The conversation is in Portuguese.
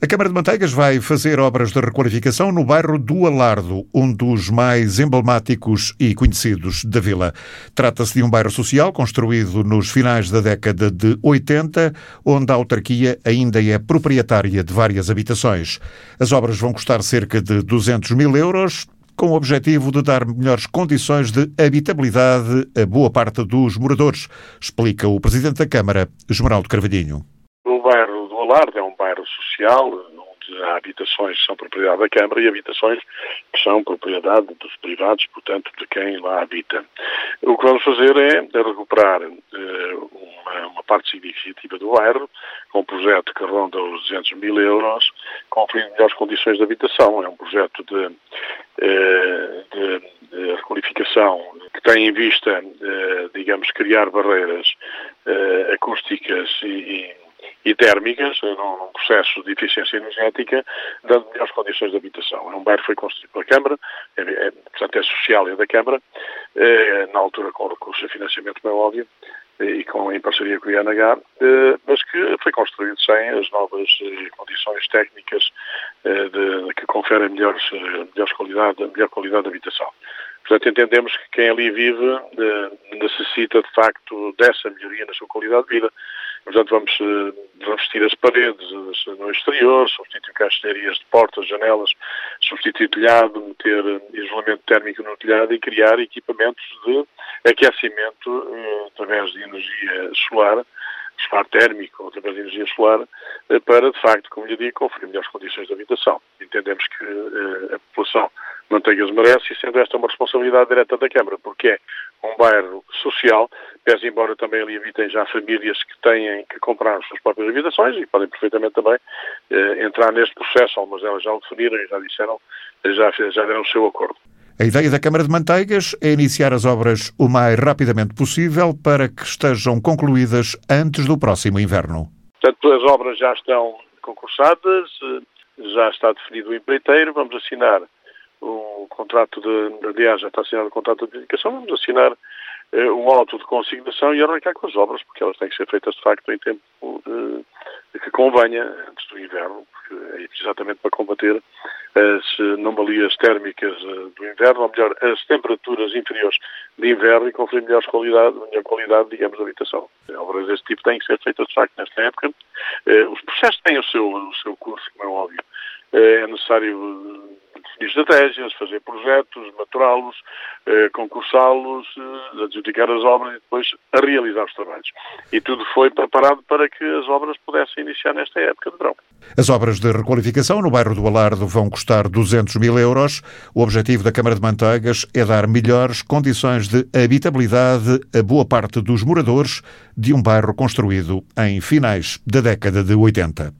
A Câmara de Manteigas vai fazer obras de requalificação no bairro do Alardo, um dos mais emblemáticos e conhecidos da vila. Trata-se de um bairro social construído nos finais da década de 80, onde a autarquia ainda é proprietária de várias habitações. As obras vão custar cerca de 200 mil euros, com o objetivo de dar melhores condições de habitabilidade a boa parte dos moradores, explica o Presidente da Câmara, Esmeraldo Carvalhinho. Alardo é um bairro social, onde há habitações que são propriedade da Câmara e habitações que são propriedade dos privados, portanto, de quem lá habita. O que vamos fazer é recuperar uh, uma, uma, parte significativa do bairro, com um projeto que ronda os 200 mil euros, conferindo melhores condições de habitação. É um projeto de, uh, de, de requalificação que tem em vista, uh, digamos, criar barreiras acústicas e, e e térmicas, num processo de eficiência energética, dando melhores condições de habitação. É um bairro que foi construído pela Câmara, é, é, portanto é social é da Câmara, é, na altura com recursos de financiamento, como é óbvio, e com, em parceria com o INH, mas que foi construído sem as novas eh, condições técnicas eh, de, que conferem melhores, eh, melhores qualidade, melhor qualidade de habitação. Portanto, entendemos que quem ali vive necessita, de facto, dessa melhoria na sua qualidade de vida. Portanto, vamos revestir as paredes no exterior, substituir caixerias de portas, janelas, substituir telhado, meter isolamento térmico no telhado e criar equipamentos de aquecimento através de energia solar, solar térmico, ou através de energia solar, eh, para, de facto, como lhe digo, conferir melhores condições de habitação. Entendemos que a população manteigas merece e sendo esta uma responsabilidade direta da Câmara, porque é um bairro social, pese embora também ali habitem já famílias que têm que comprar as suas próprias habitações e podem perfeitamente também uh, entrar neste processo, algumas delas já o definiram e já disseram, já, já deram o seu acordo. A ideia da Câmara de Manteigas é iniciar as obras o mais rapidamente possível para que estejam concluídas antes do próximo inverno. Portanto, as obras já estão concursadas, já está definido o empreiteiro, vamos assinar o contrato de, aliás, já está assinado o contrato de edificação, vamos assinar eh, um auto de consignação e arrancar com as obras, porque elas têm que ser feitas de facto em tempo eh, que convenha, antes do inverno, porque é exatamente para combater as anomalias térmicas eh, do inverno, ou melhor, as temperaturas inferiores de inverno e conferir melhor qualidade, melhor qualidade, digamos, de habitação. Obras desse tipo têm que ser feitas, de facto, nesta época. Os processos têm o seu, o seu curso, como é óbvio. É necessário definir estratégias, fazer projetos, maturá-los, concursá-los, adjudicar as obras e depois a realizar os trabalhos. E tudo foi preparado para que as obras pudessem iniciar nesta época de verão. As obras de requalificação no bairro do Alardo vão custar 200 mil euros. O objetivo da Câmara de Manteigas é dar melhores condições de habitabilidade a boa parte dos moradores de um bairro construído em finais da década de 80.